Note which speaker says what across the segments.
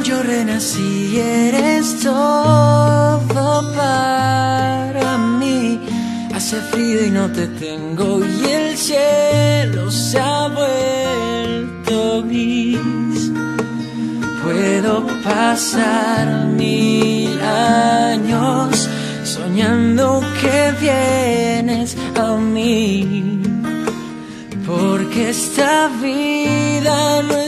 Speaker 1: yo renací, eres todo para mí. Hace frío y no te tengo y el cielo se ha vuelto gris. Puedo pasar mil años soñando que vienes a mí. Porque esta vida no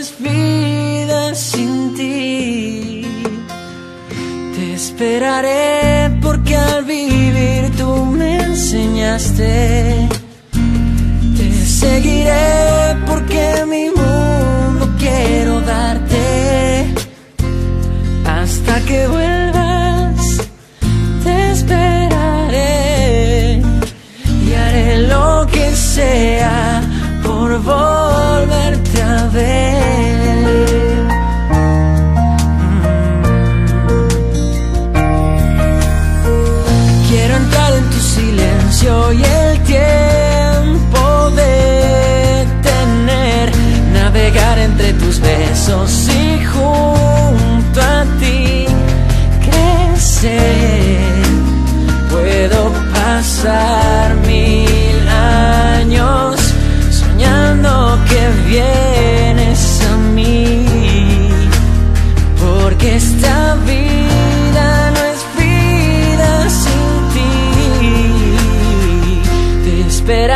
Speaker 1: esperaré porque al vivir tú me enseñaste. Te seguiré porque mi Puedo pasar mil años soñando que vienes a mí, porque esta vida no es vida sin ti. Te esperaré